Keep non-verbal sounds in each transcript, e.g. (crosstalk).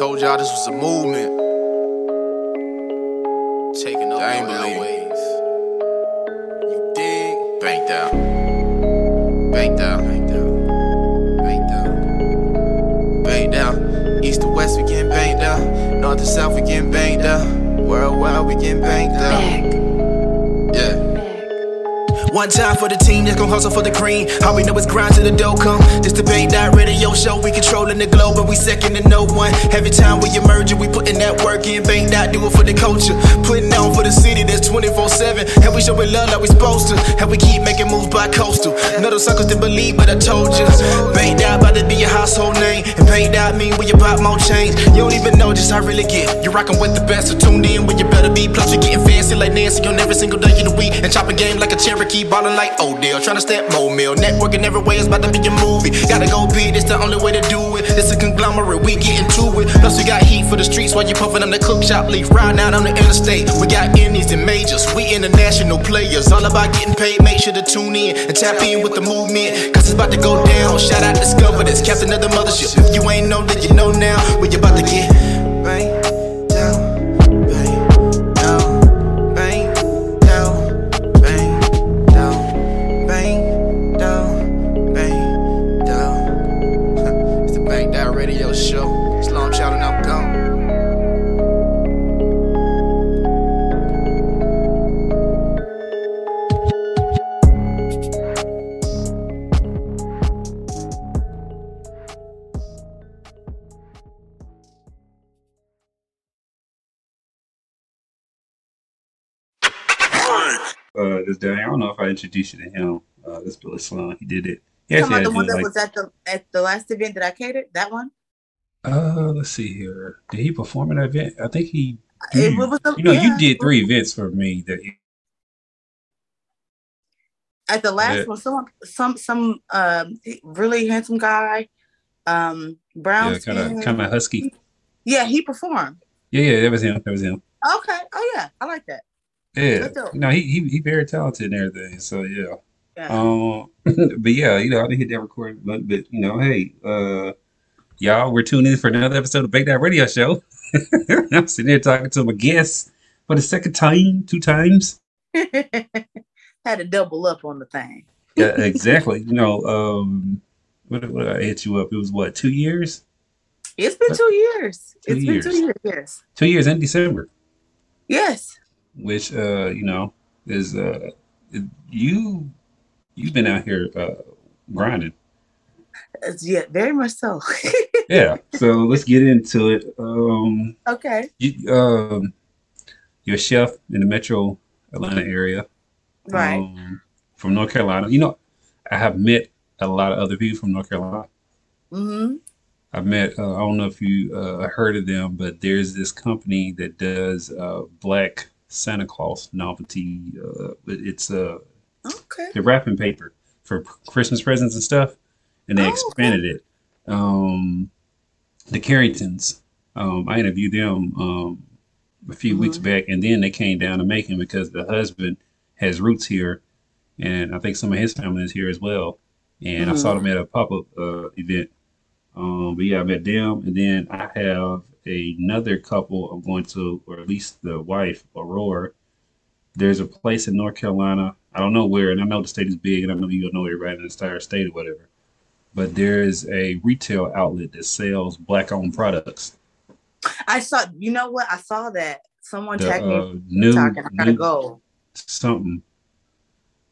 Told y'all this was a movement. Taking over ain't the believe it. airways. You dig? Banked out. Banked out. Banked out. Banked out. Banked out. East to west, we getting banked out. North to south, we getting banked out. Worldwide, we getting banked out. One time for the team that's gon' hustle for the cream. All we know is grind till the dough come. This the Bang Dot Radio Show. We controlling the globe, but we second to no one. Every time we emerge, we putting that work in. Bang Dot do it for the culture. Putting on for the city that's 24 7. And we showing love like we supposed to. And we keep making moves by coastal. Those suckers didn't believe, but I told you. Bang Dot about to be a household name. And Bang Dot mean when you pop more change. You don't even know just how really get. You're rocking with the best, so tuned in when you better be. Plus, you're getting fancy like Nancy on every single day of the week. And chopping game like a Cherokee, ballin' like Odell. Trying to step more meal. Networking every way is about to be a movie. Gotta go big, it's the only way to do it. It's a conglomerate, we getting to it. Plus, we got heat for the streets while you puffin' on the cook shop leaf. Riding out on the interstate. We got indies and majors. We international players. All about getting paid. Make sure to tune in and tap in with the movement. Cause it's about to go down. Shout out Discover this. Captain of the mothership. If you ain't know, then you know now. We about to get introduced you to him. Uh, this Billy Sloan. He did it. He You actually talking about the one that like, was at the at the last event that I catered? That one? uh, let's see here. Did he perform at that event? I think he. It was the- you know, you did three events for me. That you, At the last Yeah. one, someone some some um really handsome guy, um brown yeah, kind of skin. kind of husky. Yeah, he performed. Yeah, yeah, that was him. That was him. Okay. Oh yeah, I like that. Yeah, no, he he he very talented and everything. So yeah. Yeah. Um, (laughs) but yeah, you know, I didn't hit that record, but but you know, hey, uh, y'all, we're tuning in for another episode of Bake That Radio Show. (laughs) I'm sitting there talking to my guests for the second time, two times. (laughs) Had to double up on the thing. Yeah, exactly. you know, um, what what I hit you up? It was what two years? It's been two years. Two It's years. been two years. Yes. Two years in December, Yes. Which uh, you know, is uh, you you've been out here uh grinding. Yeah, very much so. (laughs) Yeah. So let's get into it. Um. okay. You, um, you're a chef in the metro Atlanta area. Right. Um, from North Carolina. You know, I have met a lot of other people from North Carolina. mm-hmm. I've met, uh, I don't know if you uh, heard of them, but there's this company that does uh, black Santa Claus novelty. Uh, but it's uh, Okay. the wrapping paper for Christmas presents and stuff, and they Oh, okay. expanded it. Um, the Carringtons, um, I interviewed them um, a few weeks Mhm. back, and then they came down to Macon because the husband has roots here, and I think some of his family is here as well. And I saw them at a pop up uh, event. Um, but yeah, I met them, and then I have another couple I'm going to, or at least the wife, Aurora. There's a place in North Carolina. I don't know where, and I know the state is big, and I know you'll know everybody in the entire state or whatever. But there is a retail outlet that sells black-owned products. I saw. You know what? I saw that someone The tagged me uh, new, and I gotta new go. something.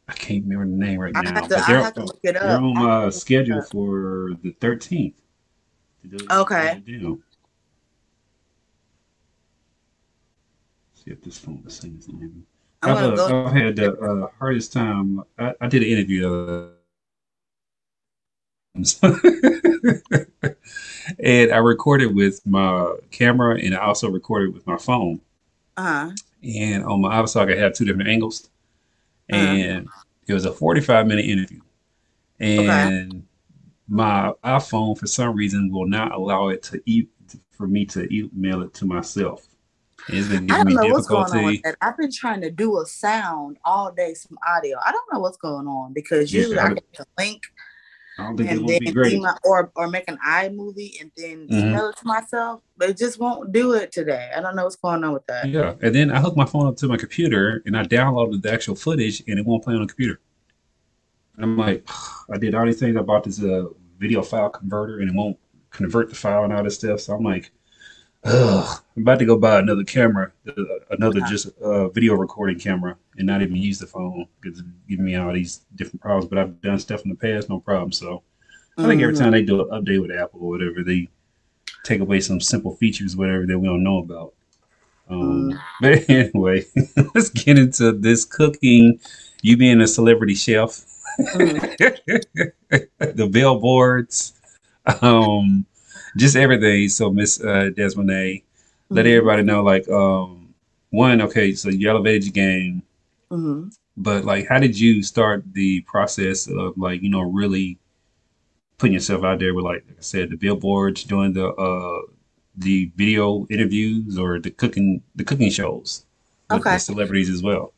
I can't remember the name right I now. have to. I have to look it up. they're on I my schedule for the 13th. to do- Okay. to do. See if this phone is saying I've, gonna uh, go. I've had the uh, hardest time. I, I did an interview. Uh, (laughs) and I recorded with my camera and I also recorded with my phone. Uh-huh. And on my iPhone, I have two different angles. Uh-huh. And it was a 45 minute interview. And my iPhone, for some reason, will not allow it to e- for me to email it to myself. It's been I don't me know what's going on with that. I've been trying to do a sound all day, some audio. I don't know what's going on because Yeah, usually I I get the link I don't think it and then be great. email or or make an iMovie and then Mhm. email it to myself, but it just won't do it today. I don't know what's going on with that. Yeah, and then I hooked my phone up to my computer and I downloaded the actual footage and it won't play on the computer. And I'm like, (sighs) I did all these things. I bought this uh, video file converter and it won't convert the file and all this stuff. So I'm like, ugh, I'm about to go buy another camera, uh, another just uh, video recording camera, and not even use the phone because it's giving me all these different problems. But I've done stuff in the past, no problem. So I think every Mhm. time they do an update with Apple or whatever, they take away some simple features, whatever that we don't know about. Um, (laughs) But anyway, (laughs) let's get into this cooking. You being a celebrity chef, (laughs) the billboards, um, just everything. So, Miss uh, Desmonde, let Mhm. everybody know, like, um, one, okay, so you elevated your game, Mhm. but like, how did you start the process of like, you know, really putting yourself out there with, like, like I said, the billboards, doing the uh, the video interviews or the cooking the cooking shows with Okay. the celebrities as well.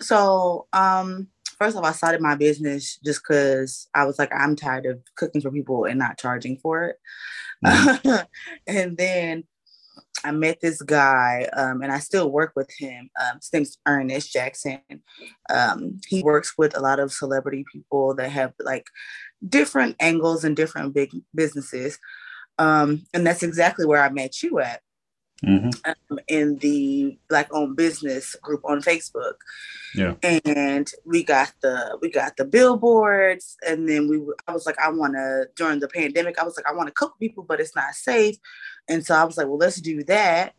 So, um, first of all, I started my business just because I was like, I'm tired of cooking for people and not charging for it. (laughs) and then I met this guy, um, and I still work with him. Um, his name's Ernest Jackson. Um, he works with a lot of celebrity people that have like different angles and different big businesses. Um, and that's exactly where I met you at hmm um, in the black owned business group on Facebook. Yeah. And we got the we got the billboards and then we I was like I want to during the pandemic I was like I want to cook people but it's not safe. And so I was like well let's do that.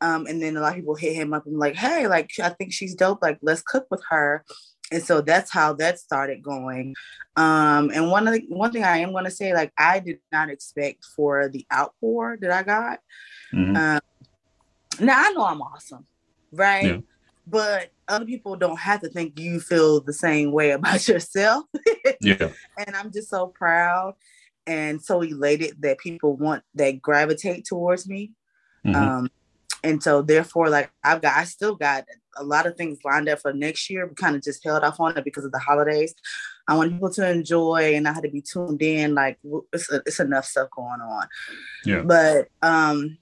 Um, and then a lot of people hit him up and like hey like I think she's dope like let's cook with her. And so that's how that started going. Um, and one of the, one thing I am going to say, like I did not expect for the outpour that I got. hmm Um, now I know I'm awesome, right? Yeah. But other people don't have to think you feel the same way (laughs) about yourself. yeah. and I'm just so proud and so elated that people want that gravitate towards me. Mhm. Um, and so therefore, like I've got, I still got a lot of things lined up for next year. We kind of just held off on it because of the holidays. I want people to enjoy and I had to be tuned in. Like it's, it's enough stuff going on. Yeah. But um,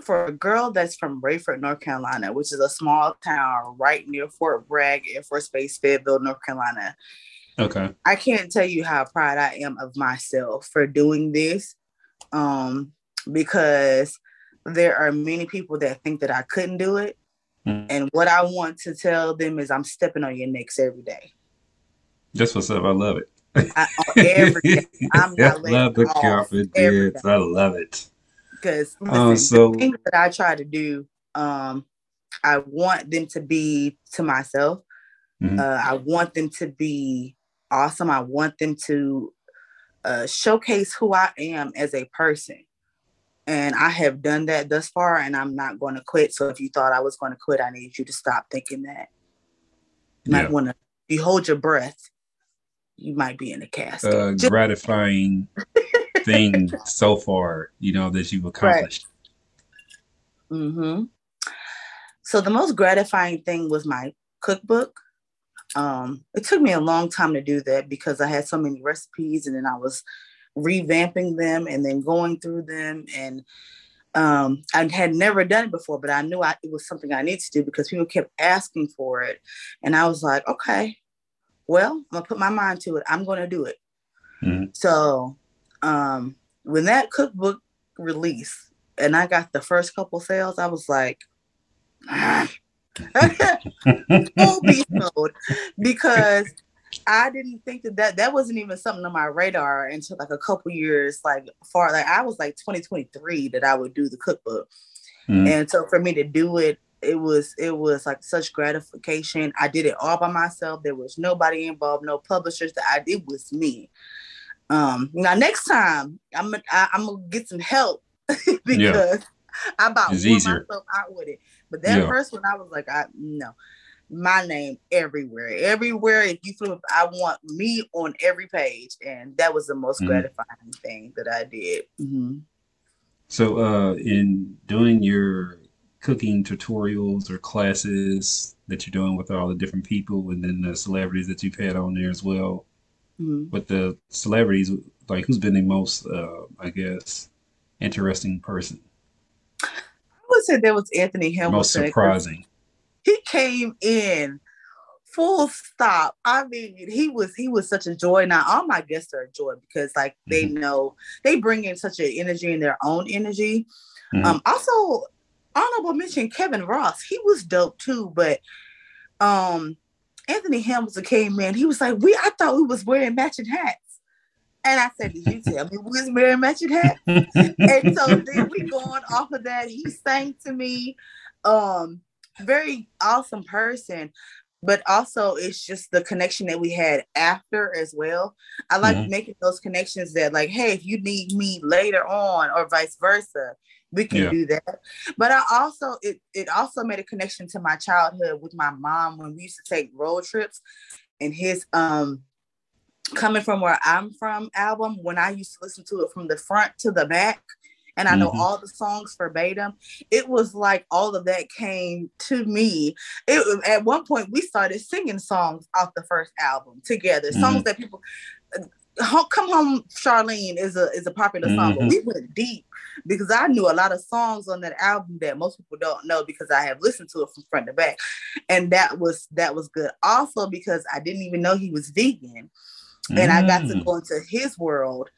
for a girl that's from Raeford, North Carolina, which is a small town right near Fort Bragg Air Force Base, Fayetteville, North Carolina, Okay. I can't tell you how proud I am of myself for doing this. Um, because there are many people that think that I couldn't do it. Mhm. And what I want to tell them is I'm stepping on your necks every day. That's what's up. I love it. I, every day. (laughs) I'm I not letting love the confidence. I love it. Because listen, so- the things that I try to do, um, I want them to be to myself. Mhm. Uh, I want them to be awesome. I want them to uh, showcase who I am as a person. And I have done that thus far, and I'm not going to quit. So if you thought I was going to quit, I need you to stop thinking that. You Yeah. might want to, you hold your breath, you might be in a cast. Uh, Just- gratifying (laughs) thing (laughs) so far, you know, that you've accomplished. hmm So the most gratifying thing was my cookbook. Um, it took me a long time to do that because I had so many recipes and then I was revamping them and then going through them and um, I had never done it before, but I knew I, it was something I needed to do because people kept asking for it. And I was like, okay, well, I'm gonna put my mind to it. I'm gonna do it. Mhm. So um, when that cookbook released and I got the first couple sales, I was like, (laughs) full (laughs) beast mode because I didn't think that, that that wasn't even something on my radar until like a couple years like far like I was like 2023 that I would do the cookbook. Mhm. And so for me to do it, it was it was like such gratification. I did it all by myself. There was nobody involved, no publishers. That I it was me. Um now next time I'm I, I'm gonna get some help (laughs) because I about It's wore easier. myself out with it. But that Yeah. first one I was like, I no. My name everywhere. Everywhere. If you flip, I want me on every page. And that was the most Mhm. gratifying thing that I did. Mhm. So, uh, in doing your cooking tutorials or classes that you're doing with all the different people and then the celebrities that you've had on there as well, Mhm. with the celebrities, like who's been the most, uh, I guess, interesting person, I would say that was Anthony Hamilton. most surprising? He came in full stop. I mean, he was he was such a joy. Now all my guests are a joy because like they Mm-hmm. know they bring in such an energy and their own energy. Mhm. Um, also honorable mention Kevin Ross. He was dope too, but um Anthony Hamilton came in. He was like, "We, I thought we was wearing matching hats," and I said, "Did you tell me we was wearing matching hats?" (laughs) and so then we going off of that. He sang to me, um, very awesome person, but also it's just the connection that we had after as well. I like Mhm. making those connections that, like, hey, if you need me later on, or vice versa, we can Yeah. do that. But I also it it also made a connection to my childhood with my mom when we used to take road trips, and his um coming from where I'm from album when I used to listen to it from the front to the back and I know Mhm. all the songs verbatim it was like all of that came to me it at one point we started singing songs off the first album together songs that people Come Home Charlene is a is a popular song, but Mhm. we went deep because I knew a lot of songs on that album that most people don't know because I have listened to it from front to back. And that was that was good. Also because I didn't even know he was vegan and I got to Mm. go into his world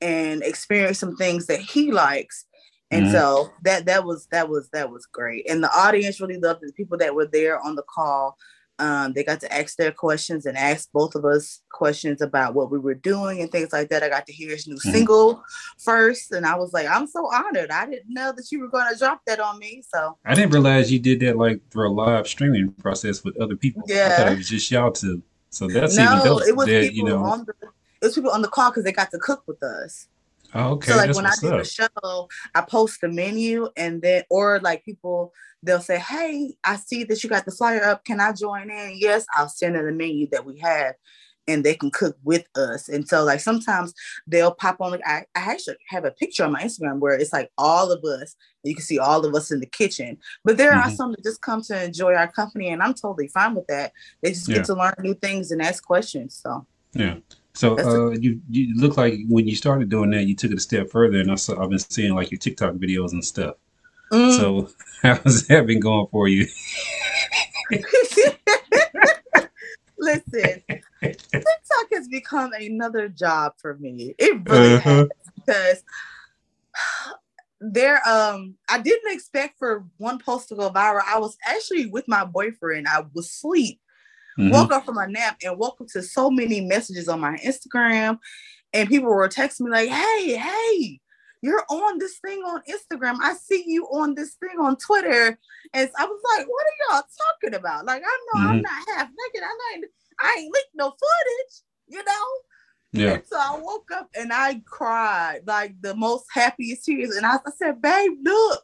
and experience some things that he likes. And Mhm. so that that was that was that was great. And the audience really loved it. The people that were there on the call, um, they got to ask their questions and ask both of us questions about what we were doing and things like that. I got to hear his new Mhm. single first, and I was like, I'm so honored. I didn't know that you were going to drop that on me. So I didn't realize you did that like through a live streaming process with other people. Yeah, I thought it was just y'all two. So that's even no, dope. it was that, people you know. on the it was people on the call because they got to cook with us. Oh, okay, so like that's when I do up. the show, I post the menu and then or like people they'll say, Hey, I see that you got the flyer up. Can I join in? Yes, I'll send them the menu that we have and they can cook with us. And so like sometimes they'll pop on like I, I actually have a picture on my Instagram where it's like all of us, you can see all of us in the kitchen. But there are Mhm. some that just come to enjoy our company and I'm totally fine with that. They just Yeah. get to learn new things and ask questions. So Yeah. So uh, you you look like when you started doing that, you took it a step further, and I saw I've been seeing like your TikTok videos and stuff. Mm. So (laughs) how's that been going for you? (laughs) Listen, TikTok has become another job for me. It really Uh-huh. has because there um I didn't expect for one post to go viral. I was actually with my boyfriend. I was asleep, Mhm. woke up from my nap and woke up to so many messages on my Instagram and people were texting me like, "Hey, hey, you're on this thing on Instagram. I see you on this thing on Twitter." And I was like, "What are y'all talking about?" Like, I know I'm Mhm. not half naked. I'm ain't, I ain't leaked no footage, you know. Yeah. And so I woke up and I cried like the most happiest tears. And I, I said, babe, look.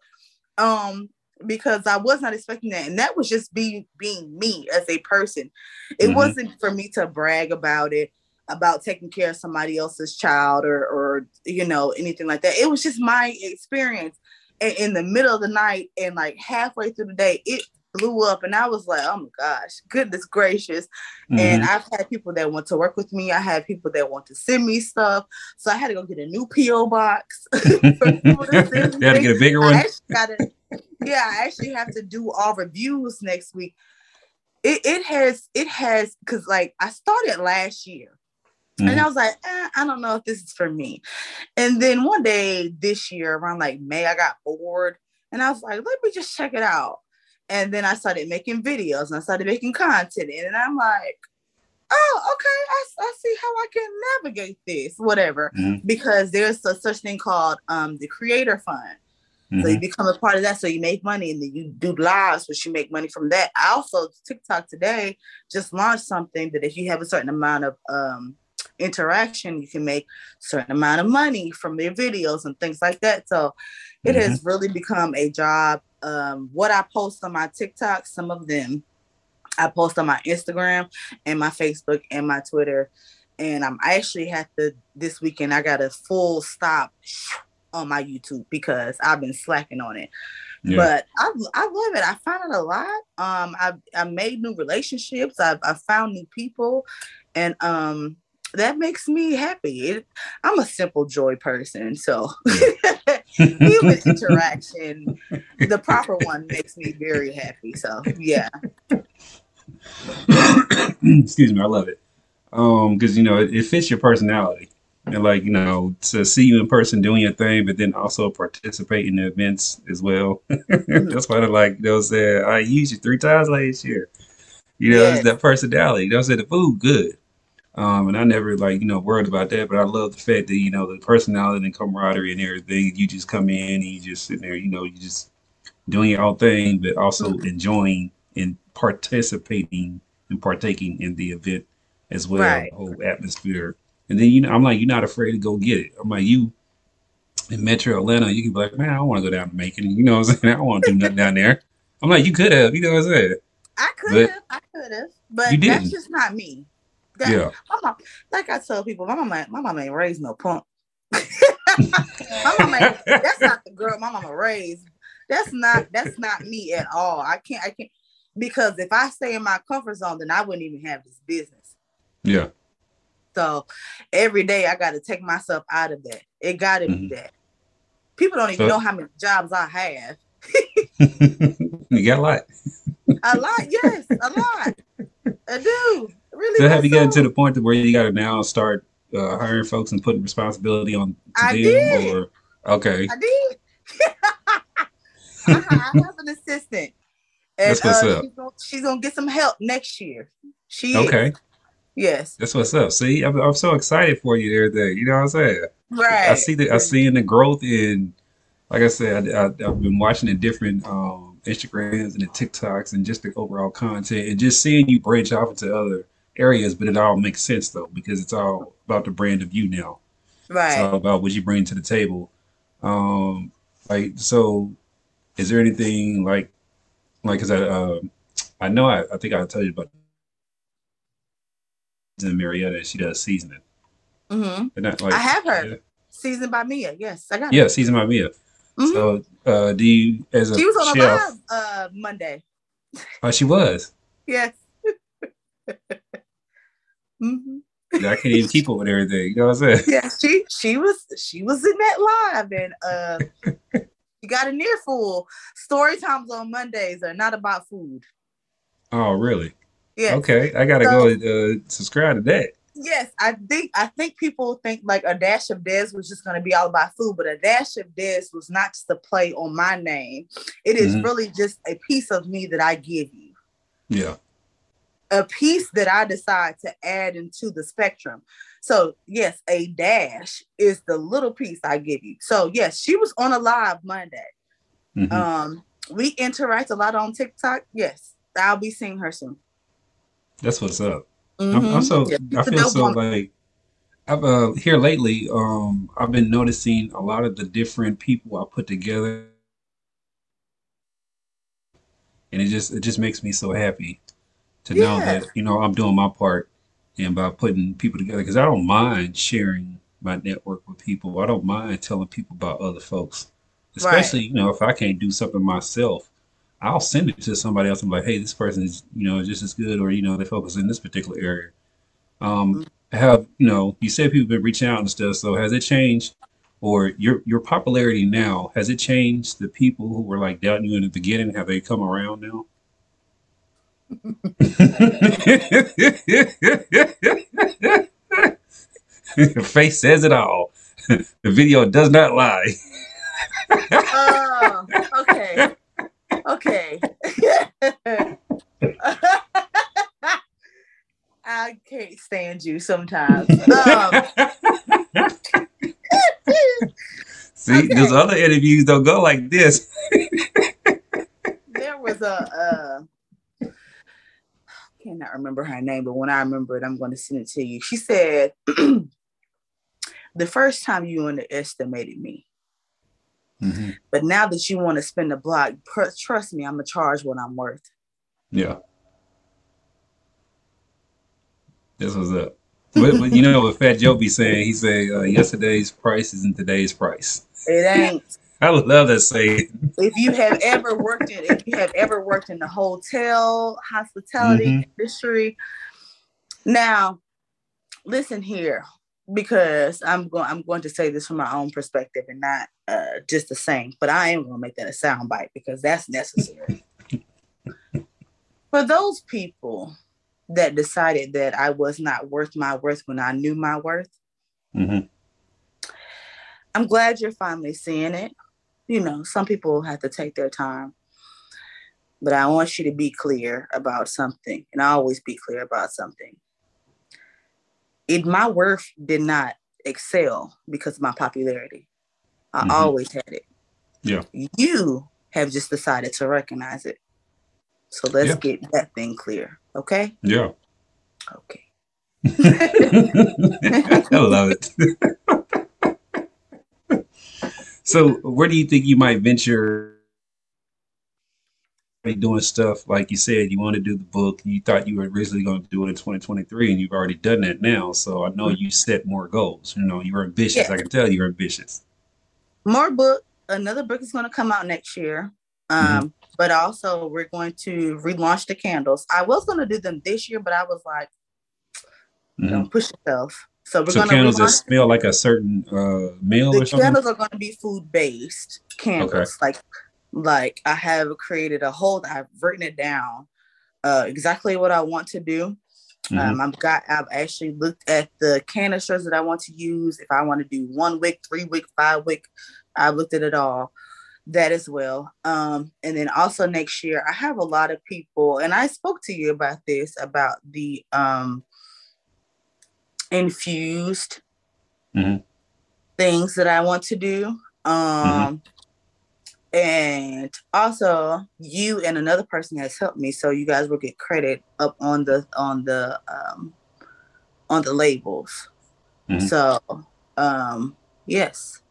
Um, because I was not expecting that. And that was just being being me as a person. It Mhm. wasn't for me to brag about it, about taking care of somebody else's child or or you know, anything like that. It was just my experience. And in the middle of the night and like halfway through the day, it blew up and I was like, oh my gosh, goodness gracious. And Mhm. I've had people that want to work with me. I had people that want to send me stuff. So I had to go get a new PO box. (laughs) for (laughs) people to send you had to get a bigger one. actually gotta, yeah, I actually have to do all reviews next week. It, it has, it has, because like I started last year. And Mhm. I was like, eh, I don't know if this is for me. And then one day this year, around like May, I got bored and I was like, let me just check it out. And then I started making videos and I started making content. And I'm like, oh, okay, I, I see how I can navigate this, whatever. Mhm. Because there's a such thing called um, the Creator Fund. So you Mhm. become a part of that. So you make money and then you do lives, which you make money from that. I also TikTok today just launched something that if you have a certain amount of um, interaction, you can make certain amount of money from their videos and things like that. So it has really become a job. Um, what I post on my TikTok, some of them I post on my Instagram and my Facebook and my Twitter. And I'm I actually had to this weekend. I got a full stop on my YouTube because I've been slacking on it. Yeah. But I, I love it. I find it a lot. Um, I I made new relationships. I've I found new people, and um, that makes me happy. It, I'm a simple joy person, so (laughs) human (laughs) interaction, the proper one, makes me very happy. So yeah, (coughs) Excuse me, I love it. Um, because you know it, it fits your personality, and like you know to see you in person doing your thing, but then also participate in the events as well. (laughs) That's why I like know said I used you three times last year. You know, it's that personality. You know, I said the food good. Um, and I never like you know worried about that, but I love the fact that you know the personality and camaraderie and everything. You just come in and you just sitting there, you know, you just doing your own thing, but also enjoying and participating and partaking in the event as well, Right. the whole atmosphere. And then you know, I'm like, you're not afraid to go get it. I'm like, you in Metro Atlanta, you can be like, man, I don't want to go down to Macon. You know what I'm saying? (laughs) I don't want to do nothing down there. I'm like, you could have. You know what I'm saying? I could have, I could have, but You that's just not me. That, Yeah. my mom, like I tell people, my mama, my mama ain't raised no punk. (laughs) my mama, ain't- that's not the girl my mama raised. That's not that's not me at all. I can't I can't because if I stay in my comfort zone, then I wouldn't even have this business. Yeah. So every day I got to take myself out of that. It got to Mhm. be that. People don't even So- know how many jobs I have. (laughs) (laughs) you got a lot. A lot, yes, a lot. I do. Really. So have you gotten to the point to where you got to now start uh, hiring folks and putting responsibility on to I them? did. Or okay, I did. (laughs) I have an assistant. And uh. She's, gonna, she's gonna get some help next year. She is. okay, Yes. that's what's up. See, I'm, I'm so excited for you there. That you know what I'm saying? Right. I see the I seeing the growth in, like I said, I, I, I've been watching the different um, Instagrams and the TikToks and just the overall content and just seeing you branch off into other areas. But it all makes sense though because it's all about the brand of you now. Right. It's all about what you bring to the table. Um, like so, is there anything like like because I um I know I, I think I told you about Marietta. She does seasoning. Mm-hmm. Like I have her. Yeah, Seasoned by Mia. Yes, I got yeah it. season by Mia. Mhm. So, uh, do you as a She was on a chef? live uh Monday. Oh, she was. (laughs) Yes. (laughs) hmm I can't even keep up with everything. You know what I'm saying? Yeah, she she was she was in that live and uh (laughs) you got an earful. Story times on Mondays are not about food. Oh, really? Yes. Okay, I gotta So- go uh, subscribe to that. Yes, I think I think people think like a dash of Des was just gonna be all about food, but a dash of Des was not just a play on my name. It is Mhm. really just a piece of me that I give you, Yeah. A piece that I decide to add into the spectrum. So yes, a dash is the little piece I give you. So yes, she was on a live Monday. Mhm. Um, we interact a lot on TikTok. Yes, I'll be seeing her soon. That's what's up. I'm, I'm Mhm. so Yeah, I feel so woman. like I've uh here lately. Um, I've been noticing a lot of the different people I put together, and it just it just makes me so happy to know that you know I'm doing my part and by putting people together because I don't mind sharing my network with people. I don't mind telling people about other folks, especially you know if I can't do something myself. I'll send it to somebody else I'm like, hey, this person is, you know, just as good, or you know, they focus in this particular area. Um, have you know, you said people have been reaching out and stuff. So has it changed, or your your popularity now has it changed? The people who were like doubting you in the beginning, have they come around now? Your face says it all. The video does not lie. Oh, okay. Okay. I can't stand you sometimes. Um, See, those other interviews don't go like this. there was a uh cannot remember her name, but when I remember it, I'm going to send it to you. She said, (clears throat) "The first time you underestimated me, but now that you want to spend the block, trust me, I'm gonna charge what I'm worth." Yeah. This was up. But, but you know what Fat Joe be saying? He say uh, yesterday's price isn't today's price. It ain't. (laughs) I love that saying. if you have ever worked in if you have ever worked in the hotel hospitality Mhm. industry now listen here, because I'm going. I'm going to say this from my own perspective and not uh, just the same. But I am going to make that a sound bite because that's necessary. For those people that decided that I was not worth my worth when I knew my worth, hmm I'm glad you're finally seeing it. You know, some people have to take their time, but I want you to be clear about something, and I always be clear about something. It my worth did not excel because of my popularity. I Mhm. always had it. Yeah. You have just decided to recognize it. So let's Yeah. get that thing clear. Okay? Yeah. Okay. (laughs) I love it. (laughs) so, where do you think you might venture? Doing stuff like you said, you want to do the book. You thought you were originally going to do it in 2023, and you've already done that now. So I know you set more goals. You know, you're ambitious. Yeah. I can tell you're ambitious. more book another book is going to come out next year um Mm-hmm. but also we're going to relaunch the candles i was going to do them this year but i was like Mhm. don't push yourself so we're So to candles that smell like a certain uh, meal the or something. candles are going to be food based candles like like i have created a whole i've written it down uh exactly what i want to do Mhm. um, I've got. I've actually looked at the canisters that I want to use. If I want to do one wick, three wick, five wick, I've looked at it all. That as well. Um, and then also next year, I have a lot of people, and I spoke to you about this about the um, infused Mhm. things that I want to do. Um, and also you and another person has helped me, so you guys will get credit up on the on the um, on the labels. Mhm. So um, yes,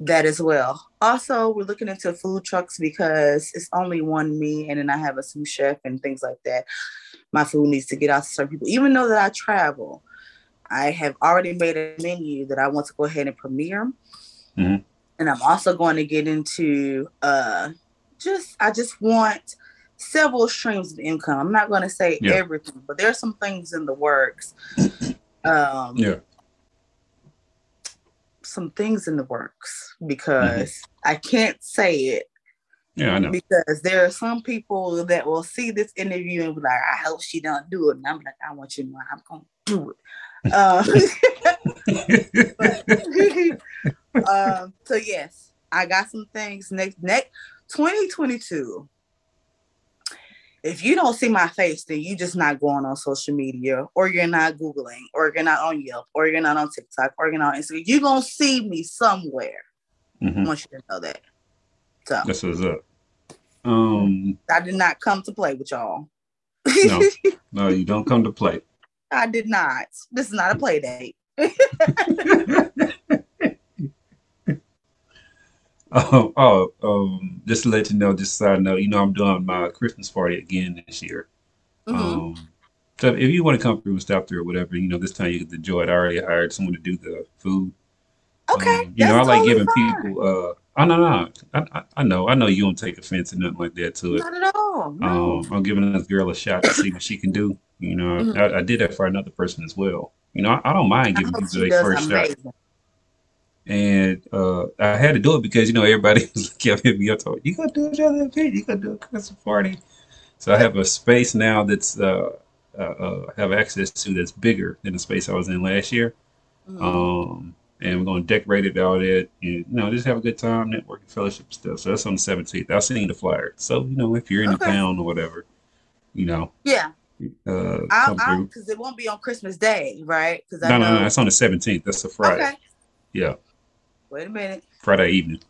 that as well. Also, we're looking into food trucks because it's only one me, and then I have a sous chef and things like that. My food needs to get out to certain people, even though that I travel. I have already made a menu that I want to go ahead and premiere. Mhm. And I'm also going to get into uh just I just want several streams of income. I'm not going to say Yeah. everything, but there's some things in the works. (clears throat) Um Yeah. some things in the works because I can't say it Yeah, I know. because there are some people that will see this interview and be like, I hope she don't do it. And I'm like, I want you to know I'm gonna do it. (laughs) (laughs) Um, (laughs) um, so yes, I got some things next next 2022. If you don't see my face, then you just not going on social media, or you're not Googling, or you're not on Yelp, or you're not on TikTok, or you're not on Instagram. You're gonna see me somewhere. I Mhm. want you to know that. So this is up. Um, I did not come to play with y'all. No. no, you don't come to play. I did not. This is not a play date. (laughs) Oh, oh, um, just to let you know, just so I know, you know, I'm doing my Christmas party again this year. Mhm. Um, so if you want to come through and stop through or whatever, you know, this time you get to enjoy it. I already hired someone to do the food. okay. Um, you know, I like totally giving fine. people. Uh, I know, no, I, I, I know, I know you don't take offense or nothing like that to it. Not at all. No. Um, I'm giving this girl a shot to see what she can do. You know, Mhm. I, I did that for another person as well. You know, I, don't mind giving people their first shot. And uh, I had to do it because you know everybody (laughs) was kept hitting me up. Told, you gonna do another event? You gonna do a Christmas party? So I have a space now that's uh, uh, uh, have access to that's bigger than the space I was in last year. Mhm. Um, and we're gonna decorate it all that, and you know, just have a good time, networking, fellowship stuff. So that's on the 17th. i've seen the flyer. So you know, if you're in the town or whatever, you know, yeah, uh, I'll come through. because it won't be on Christmas Day, right? Because No, know. no, no, that's on the 17th. That's a Friday. Okay. Yeah, Wait a minute. Friday evening.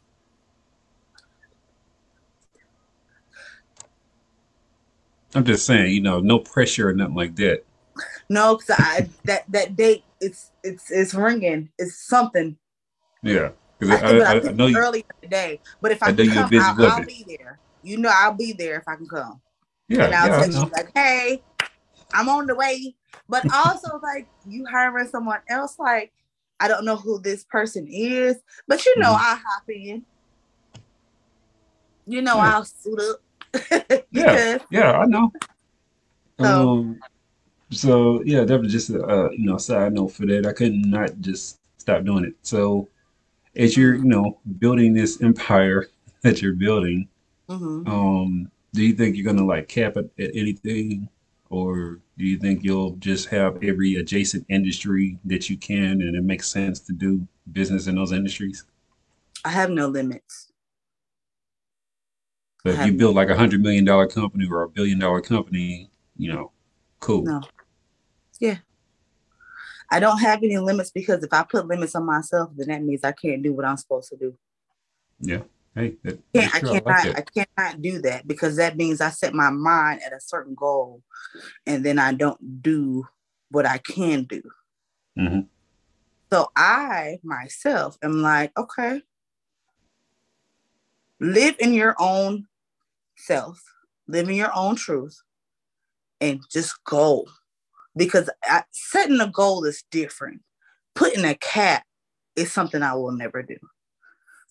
I'm just saying, you know, no pressure or nothing like that. No, because I that that date it's it's it's ringing. It's something. Yeah, I, because I, I, I, know you. early in the day. But if I, can come, I'll. I'll be there. You know, I'll be there if I can come. Yeah, and I'll yeah, text you like, "Hey, I'm on the way." But also, like, you hiring someone else, like, I don't know who this person is, but you know, Mhm. I'll hop in. You know, Yeah. I'll suit up. (laughs) Yeah, yeah, I know. So- Um, So yeah, that was just a uh, you know side note for that. I could not just stop doing it. So as you're you know building this empire (laughs) that you're building, hmm um, do you think you're gonna like cap it at anything, or do you think you'll just have every adjacent industry that you can, and it makes sense to do business in those industries? I have no limits. So I if have you build like a hundred million dollar company or a billion dollar company, you know, cool. no. Yeah. I don't have any limits because if I put limits on myself, then that means I can't do what I'm supposed to do. Yeah. Hey, that, Can't, I true. I like cannot. I cannot do that because that means I set my mind at a certain goal and then I don't do what I can do. hmm So I myself am like, okay, live in your own self, live in your own truth, and just go. Because I, setting a goal is different. Putting a cap is something I will never do.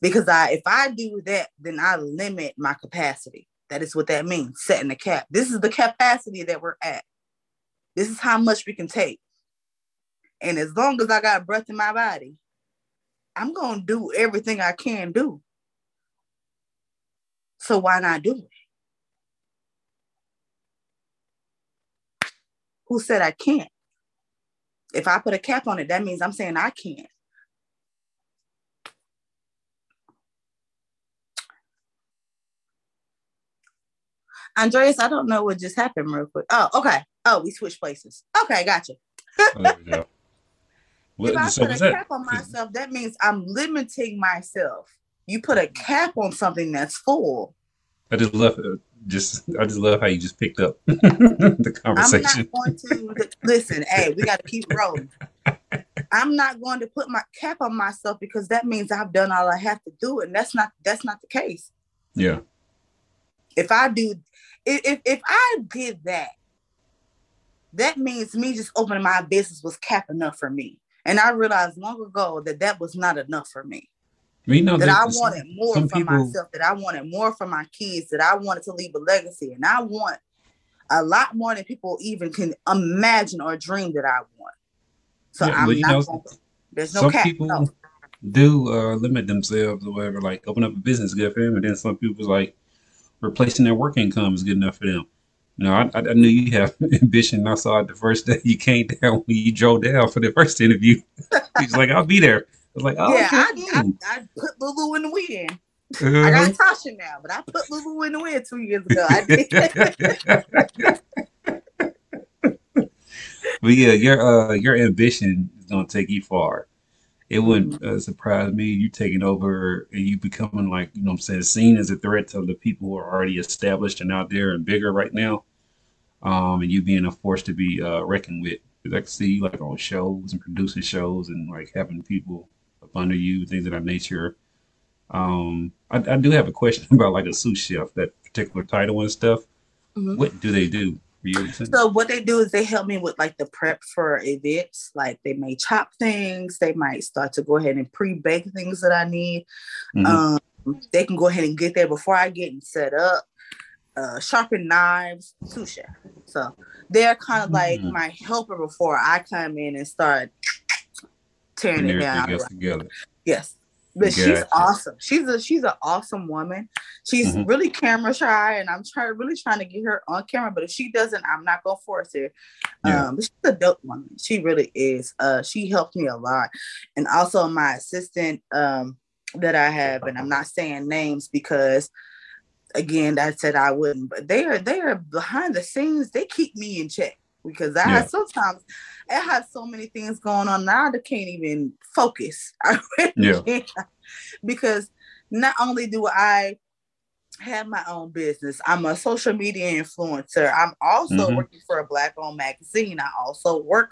Because I, if I do that, then I limit my capacity. That is what that means. Setting a cap. This is the capacity that we're at. This is how much we can take. And as long as I got breath in my body, I'm gonna do everything I can do. So why not do it? Who said I can't? If I put a cap on it, that means I'm saying I can't. Andreas, I don't know what just happened real quick. Oh, okay. Oh, we switched places. Okay, gotcha. Oh, there we go. (laughs) if I put a cap on myself, that means I'm limiting myself. You put a cap on something that's full. I just love uh, just I just love how you just picked up (laughs) the conversation. I'm not going to listen. Hey, we got to keep rolling. I'm not going to put my cap on myself because that means I've done all I have to do, and that's not that's not the case. Yeah. If I do, if if, if I did that, that means me just opening my business was cap enough for me, and I realized long ago that that was not enough for me. You know, that I wanted more for people- myself, that I wanted more for my kids, that I wanted to leave a legacy, and I want a lot more than people even can imagine or dream that I want. So Yeah, I'm not. know, going there's no some cap. people no. do uh, limit themselves or whatever, like open up a business good for them, and then some people's like replacing their work income is good enough for them. You know, I, I I knew you have (laughs) ambition. I saw it the first day you came down when you drove down for the first interview. (laughs) He's like, "I'll be there." I was like, "Oh, yeah, okay, I, I. I put Lulu in the wind. I Uh-huh. got Tasha now, but I put Lulu in the wind two years ago. I did. (laughs) but yeah, your uh your ambition is gonna take you far. It wouldn't uh, surprise me you taking over and you becoming like you know what I'm saying seen as a threat to the people who are already established and out there and bigger right now. Um, and you being a force to be uh reckoned with. I can see you like on shows and producing shows and like having people under you, things of that nature. Um, I, I do have a question (laughs) about like a sous chef, that particular title and stuff. Mhm. What do they do? So what they do is they help me with like the prep for events. Like they may chop things, they might start to go ahead and pre-bake things that I need. Mhm. Um, they can go ahead and get there before I get set up. Uh, sharpen knives, sous chef. So they're kind of like Mhm. my helper before I come in and start tearing it down. else together. Yes. But she's awesome. She's a she's an awesome woman. She's Mhm. really camera shy, and I'm trying really trying to get her on camera. But if she doesn't, I'm not gonna force her. Yeah. Um, but she's a dope woman. She really is. Uh, she helped me a lot, and also my assistant um that I have, and I'm not saying names because again, I said I wouldn't, but they are they are behind the scenes. They keep me in check because I Yeah. have sometimes I have so many things going on now. That I can't even focus. (laughs) Yeah. because not only do I have my own business, I'm a social media influencer. I'm also Mhm. working for a black owned magazine. I also work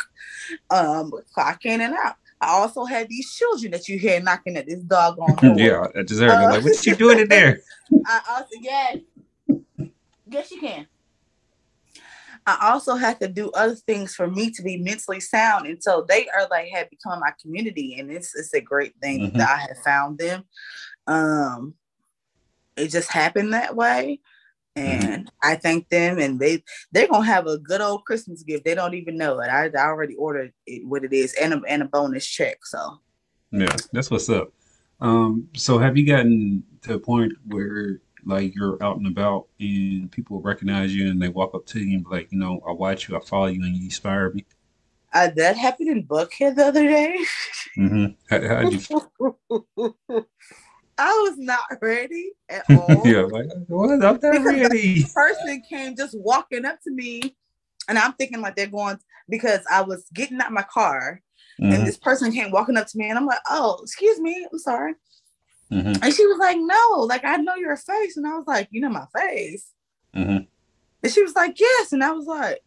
um clock in and out. I also have these children that you hear knocking at this doggone (laughs) door. yeah, I just heard it. Uh, like, what you doing in there? (laughs) I also yes, yes you can. I also have to do other things for me to be mentally sound, and so they are like have become my community, and it's it's a great thing Mhm. that I have found them. Um, it just happened that way, and I thank them, and they they're gonna have a good old Christmas gift. They don't even know it. I, I already ordered it, what it is, and a, and a bonus check. So Yeah, that's what's up. Um, so have you gotten to a point where like you're out and about and people recognize you and they walk up to you and be like, you know, I watch you, I follow you, and you inspire me? uh, that happened in Buckhead the other day. Mm-hmm. How, you? (laughs) I was not ready at (laughs) all. yeah, like what? I'm not ready. (laughs) person came just walking up to me, and I'm thinking like they're going because I was getting out my car, Mhm, and this person came walking up to me, and I'm like, "Oh, excuse me, I'm sorry." Mhm, And she was like, "No, like I know your face," and I was like, "You know my face?" mhm. And she was like, "Yes," and I was like,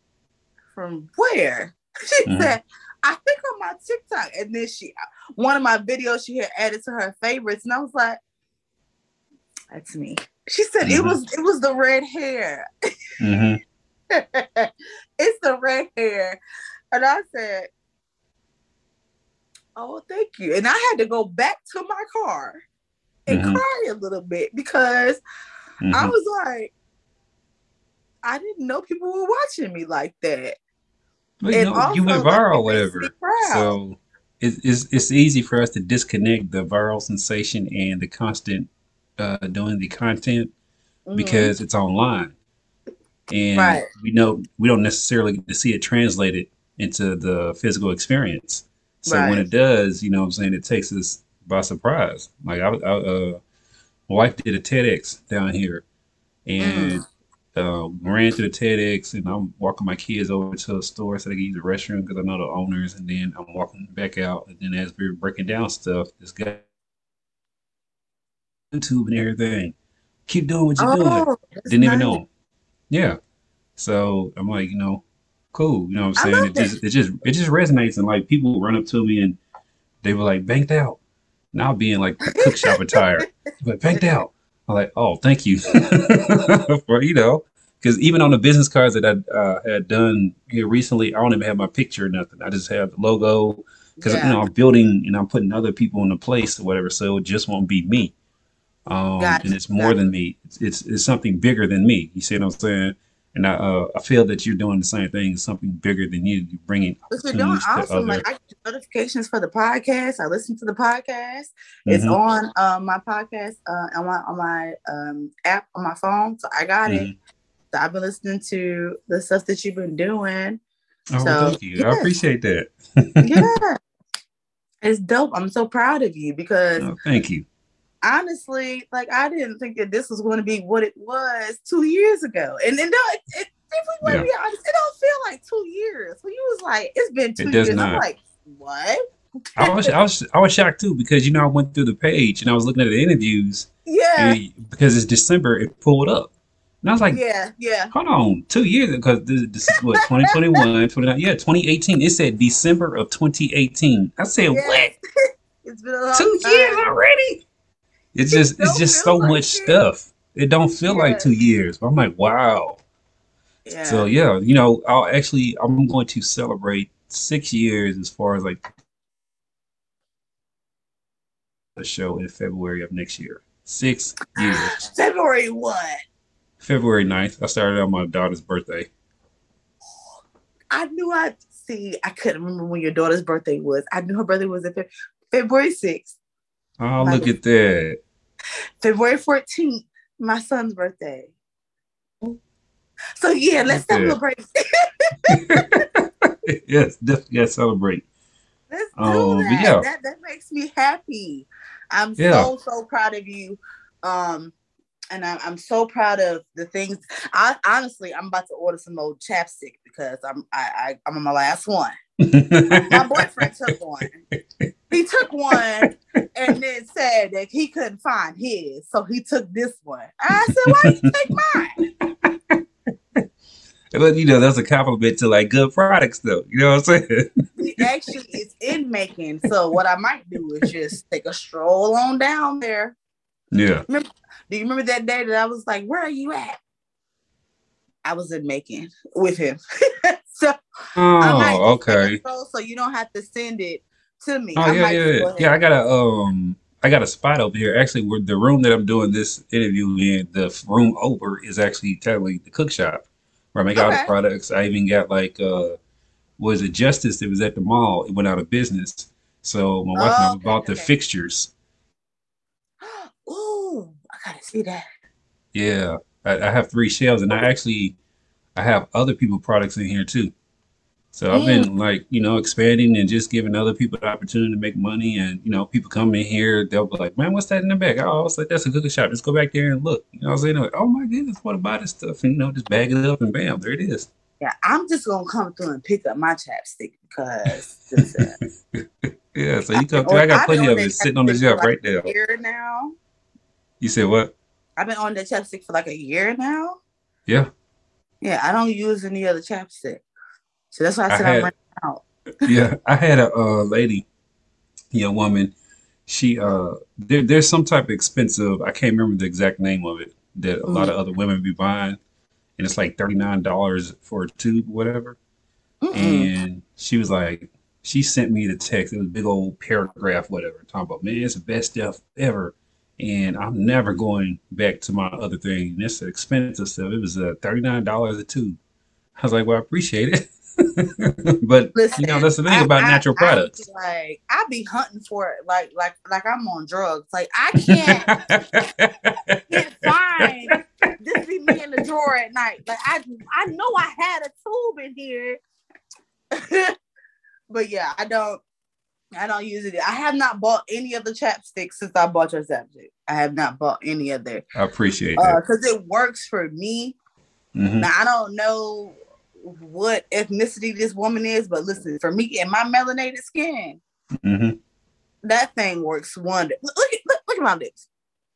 "From where?" (laughs) She Mhm. said, "I think on my TikTok," and then she one of my videos she had added to her favorites, and I was like, "That's me." She said it Mhm. was it was the red hair. mhm. (laughs) it's the red hair. And I said, Oh, thank you. And I had to go back to my car and Mhm. cry a little bit because I mhm. was like, I didn't know people were watching me like that. You and know, you went also, like, viral, whatever. So it's, it's it's easy for us to disconnect the viral sensation and the constant uh, doing the content Mhm. because it's online, and Right. we know we don't necessarily get to see it translated into the physical experience. So when it does, you know, what I'm saying it takes us by surprise. Like I, I uh, my wife did a TEDx down here, and uh, ran to the TEDx, and I'm walking my kids over to a store so they can use the restroom because I know the owners, and then I'm walking back out, and then as we we're breaking down stuff, this guy YouTube and everything, keep doing what you're doing. oh, that's Didn't even know him. Yeah. So I'm like, you know, cool. You know what I'm saying? love It just it just it just resonates and like people run up to me and they were like banked out. Now being like cook shop attire. But banked out. I'm like, oh, thank you. (laughs) For you know, because even on the business cards that I uh, had done here recently, I don't even have my picture or nothing. I just have the logo because Yeah. you know I'm building and I'm putting other people in the place or whatever, so it just won't be me. Um, and it's more than me. It's, it's it's something bigger than me. You see what I'm saying? And I uh, I feel that you're doing the same thing. Something bigger than you. You're bringing But you're doing awesome. other. Like I get notifications for the podcast. I listen to the podcast. It's Mhm, on um, my podcast uh, on my on my um, app on my phone. So I got it. mhm. So I've been listening to the stuff that you've been doing. Oh, So, thank you. I appreciate that. Yeah. (laughs) it's dope. I'm so proud of you because Oh, thank you. Honestly, like I didn't think that this was going to be what it was two years ago. And then no, it, it, if we want to be honest, it don't feel like two years. When you was like, it's been two does years. I'm like, what? I was I was I was shocked too because you know I went through the page and I was looking at the interviews Yeah. because it's December it pulled up and I was like Yeah, yeah. hold on two years because this, this is what 2021 (laughs) 29 yeah 2018 it said December of 2018 I said Yes. what (laughs) It's been a long two time. years already it's It just it's just so like much it. stuff it don't feel like two years but I'm like wow Yeah. so yeah you know I'll actually I'm going to celebrate six years as far as like the show in February of next year. Six years. (gasps) February what? February 9th. I started on my daughter's birthday. I knew I see. I couldn't remember when your daughter's birthday was. I knew her birthday was in Feb- February 6th. Oh, look at that. February 14th, my son's birthday. So yeah, let's Okay. celebrate. (laughs) (laughs) yes, definitely got to celebrate. Let's do Um, that. yeah. That that makes me happy. I'm Yeah. so so proud of you. Um, and I'm I'm so proud of the things. I honestly, I'm about to order some old chapstick because I'm I, I I'm on my last one. (laughs) My boyfriend took one. He took one and (laughs) then said that he couldn't find his, so he took this one. I said, "Why you take mine?" (laughs) but you know, that's a compliment to like good products though. You know what I'm saying? It actually is in making. So what I might do is just take a stroll on down there. Yeah. Do you remember that day that I was like, "Where are you at?" I was in making with him. (laughs) so Oh, just take a okay. stroll so you don't have to send it to me. Oh I yeah, yeah, go yeah. I gotta um I got a spot over here. Actually, where the room that I'm doing this interview in, the room over is actually technically the cook shop where I make all the products. I even got like uh was it Justice that was at the mall? It went out of business. So my wife and I Oh, okay, bought the okay. fixtures. (gasps) Ooh, I gotta see that. Yeah, I, I have three shelves, and I actually I have other people products in here too. So I've been like you know expanding and just giving other people the opportunity to make money, and you know people come in here, they'll be like, "Man, what's that in the back? Oh, it's like that's a cookie shop. Just go back there and look. You know what I'm saying? Like, oh my goodness, what about this stuff? And you know, just bag it up and bam, there it is. Yeah, I'm just gonna come through and pick up my chapstick because (laughs) Yeah, so you come through. I got plenty of it sitting on the shelf right there. year now. You said what? I've been on the chapstick for like a year now. Yeah, Yeah, I don't use any other chapstick, so that's why I I said had- I'm running out. (laughs) yeah. I had a uh, lady, young woman. She uh, there, there's some type of expensive. I can't remember the exact name of it that a lot of other women be buying, and it's like thirty nine dollars for a tube, whatever. Mm-mm. And she was like, she sent me the text. It was a big old paragraph, whatever, talking about man, it's the best stuff ever. And I'm never going back to my other thing. And it's expensive stuff. It was uh, thirty nine dollars a tube. I was like, well, I appreciate it. (laughs) (laughs) but Listen, you know, that's the thing I- about I- natural I products. like I be hunting for it, like like like I'm on drugs. Like I can't can't find this be me in the drawer at night. Like I I know I had a tube in here. (laughs) but yeah, I don't I don't use it. I have not bought any of the chapsticks since I bought your chapstick. I have not bought any of their I appreciate uh that. because it works for me. Mhm. Now I don't know what ethnicity this woman is, but listen, for me and my melanated skin, Mhm. that thing works wonder. Look, at look, look at my lips.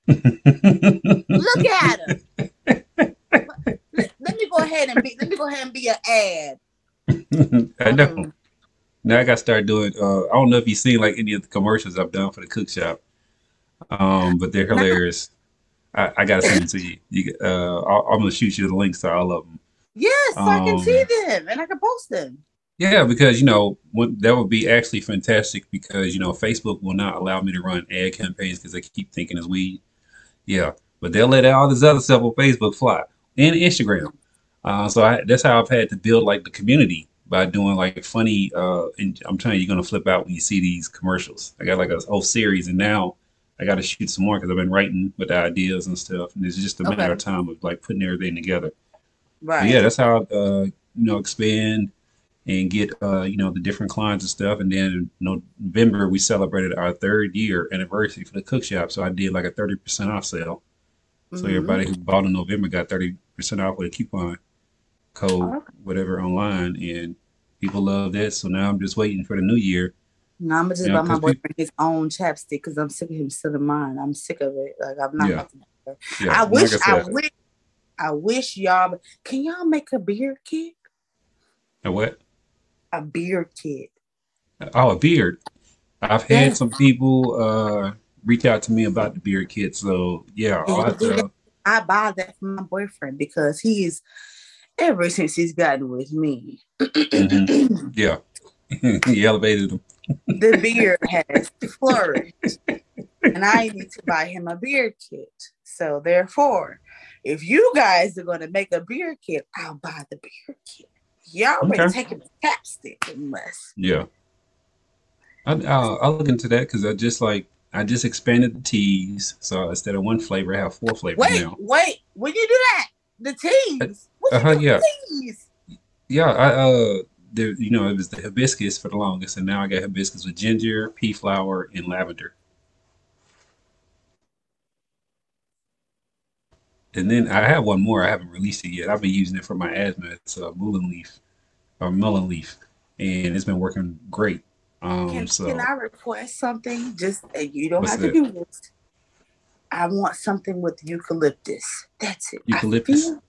Mm-hmm. Look at them. let, let me go ahead and be let me go ahead and be an ad. I know. Mhm. Now I got to start doing. Uh, I don't know if you've seen like any of the commercials I've done for the cook shop, um, but they're hilarious. I, I gotta send them to you. you uh, I'll, I'm gonna shoot you the links to all of them. Yes, so I can Um, see them and I can post them. Yeah, because you know what, that would be actually fantastic because you know Facebook will not allow me to run ad campaigns because they keep thinking it's weed. Yeah, but they'll let all this other stuff on Facebook fly and Instagram. Uh, so I, that's how I've had to build like the community by doing like funny. Uh, and I'm telling you, you're gonna flip out when you see these commercials. I got like a whole series, and now I got to shoot some more because I've been writing with the ideas and stuff, and it's just a matter of time of like putting everything together. But yeah, that's how uh, you know expand and get uh, you know the different clients and stuff. And then in November we celebrated our third year anniversary for the cook shop, so I did like a thirty percent off sale. So Mhm. everybody who bought in November got thirty percent off with a coupon code, Okay. whatever online, and people love that. So now I'm just waiting for the new year. No, I'm gonna just Yeah, buy my boyfriend his own chapstick because I'm sick of him stealing mine. I'm sick of it. Like I'm not. Yeah. Yeah, I wish. like I I wish. I wish y'all. Can y'all make a beard kit? a what? A beard kit. Oh, a beard. I've had some people uh, reach out to me about the beard kit. So yeah, to. I buy that for my boyfriend because he's ever since he's gotten with me, Mhm. Yeah, (laughs) he elevated them. the beard has flourished, and I need to buy him a beard kit. So therefore, if you guys are going to make a beer kit, I'll buy the beer kit. Y'all already Okay. taking the chapstick unless. Yeah. I, I'll, I'll look into that because I just like I just expanded the teas, so instead of one flavor, I have four flavors Wait, now. wait. When you do that, the teas. What Uh-huh, yeah. teas? Yeah, I uh, there you know it was the hibiscus for the longest, and now I got hibiscus with ginger, pea flower, and lavender. And then I have one more. I haven't released it yet. I've been using it for my asthma. It's a mullein leaf or mullein leaf, and it's been working great. Um, Can, so can I request something? Just and you don't have that? to do this. I want something with eucalyptus. That's it. Eucalyptus? Feel,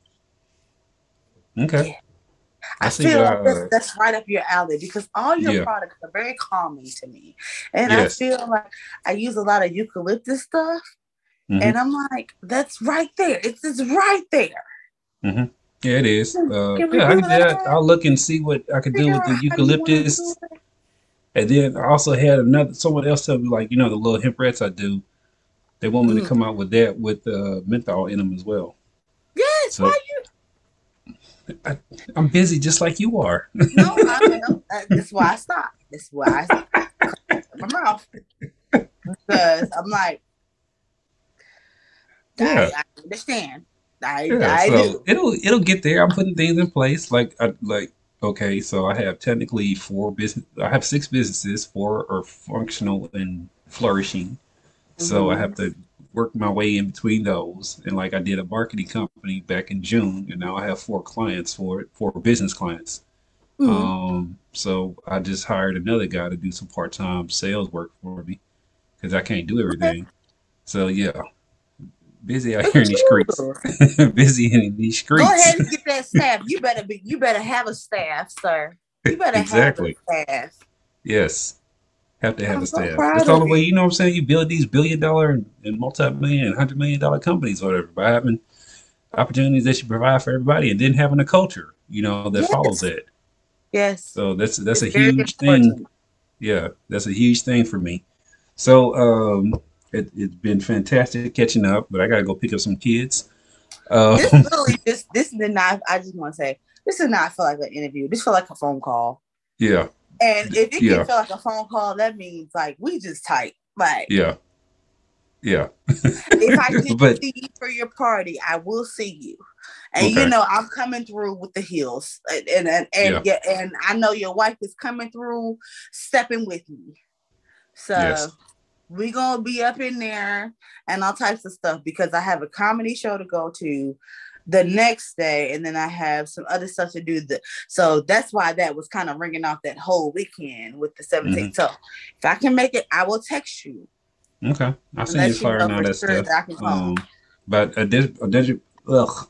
okay, Yeah. I I see. feel like Uh, that's, that's right up your alley because all your Yeah. products are very calming to me, and Yes. I feel like I use a lot of eucalyptus stuff, Mhm. and I'm like, that's right there. It's just right there. Yeah, it is. Uh, yeah, I do can do that. that? I'll look and see what I can do with the out how you wanna do eucalyptus. And then I also had another someone else tell me like, you know, the little hemp rats I do, they want me to Mhm. come out with that with uh, menthol in them as well. Yes, So- why you? I'm busy just like you are. No, I, no, uh, that's why I stopped. That's why I cut my mouth because I'm like, Yeah. I, I understand. I, Yeah, I so do. it'll it'll get there. I'm putting things in place. Like I like okay, so I have technically four business. I have six businesses. Four are functional and flourishing. So I Mhm. have to work my way in between those. And like I did a marketing company back in June, and now I have four clients for it, four business clients. Mhm. Um, so I just hired another guy to do some part-time sales work for me because I can't do everything. So yeah, busy out here in these streets. (laughs) busy in these streets. Go ahead and get that staff. You better be. You better have a staff, sir. You better Exactly. have a staff. Yes. Have to have I'm a staff. proud That's the way, you. know what I'm saying? You build these billion dollar and, and multi million and hundred million dollar companies or whatever by having opportunities that you provide for everybody and then having a culture, you know, that Yes. follows that. Yes. So that's that's It's a huge thing. Yeah, that's a huge thing for me. So um it, it's been fantastic catching up, but I gotta go pick up some kids. Uh, This (laughs) literally this this did not. I just want to say this did not feel like an interview. This felt like a phone call. yeah, And if it Yeah. can feel like a phone call, that means like we just type. Like yeah, yeah. if I (laughs) didn't But- see you for your party, I will see you. And Okay. you know, I'm coming through with the heels. And and and, and, yeah. and I know your wife is coming through, stepping with me. So Yes. We gonna be up in there and all types of stuff because I have a comedy show to go to the next day, and then I have some other stuff to do. The, so that's why that was kind of ringing off that whole weekend with the 17th. Mm-hmm. So if I can make it, I will text you. Okay, I'll send you a you flyer and all that sure stuff. that I can come. Um, but a dig- a digi- ugh,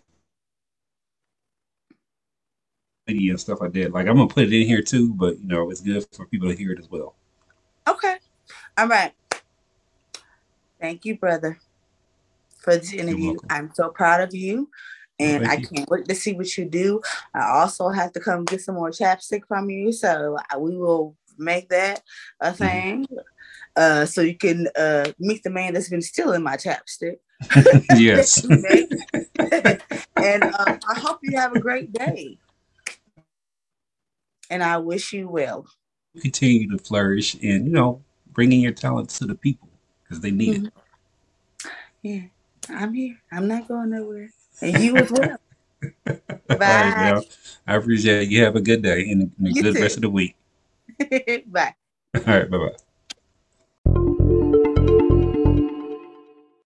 media and stuff like that. Like I'm gonna put it in here too, but you know it's good for people to hear it as well. Okay. All right. Thank you, brother, for this interview. I'm so proud of you. And thank I you. can't wait to see what you do. I also have to come get some more chapstick from you. So we will make that a Mm-hmm. thing. Uh, so you can uh, meet the man that's been stealing my chapstick. (laughs) yes. (laughs) (laughs) and uh, I hope you have a great day. And I wish you well. Continue to flourish and you know bringing your talents to the people because they need Mm-hmm. it. Yeah, I'm here. I'm not going nowhere. And you as well. (laughs) Right, Bye. now I appreciate it. You have a good day and a, and a You good too. rest of the week. (laughs) Bye. All right, bye bye.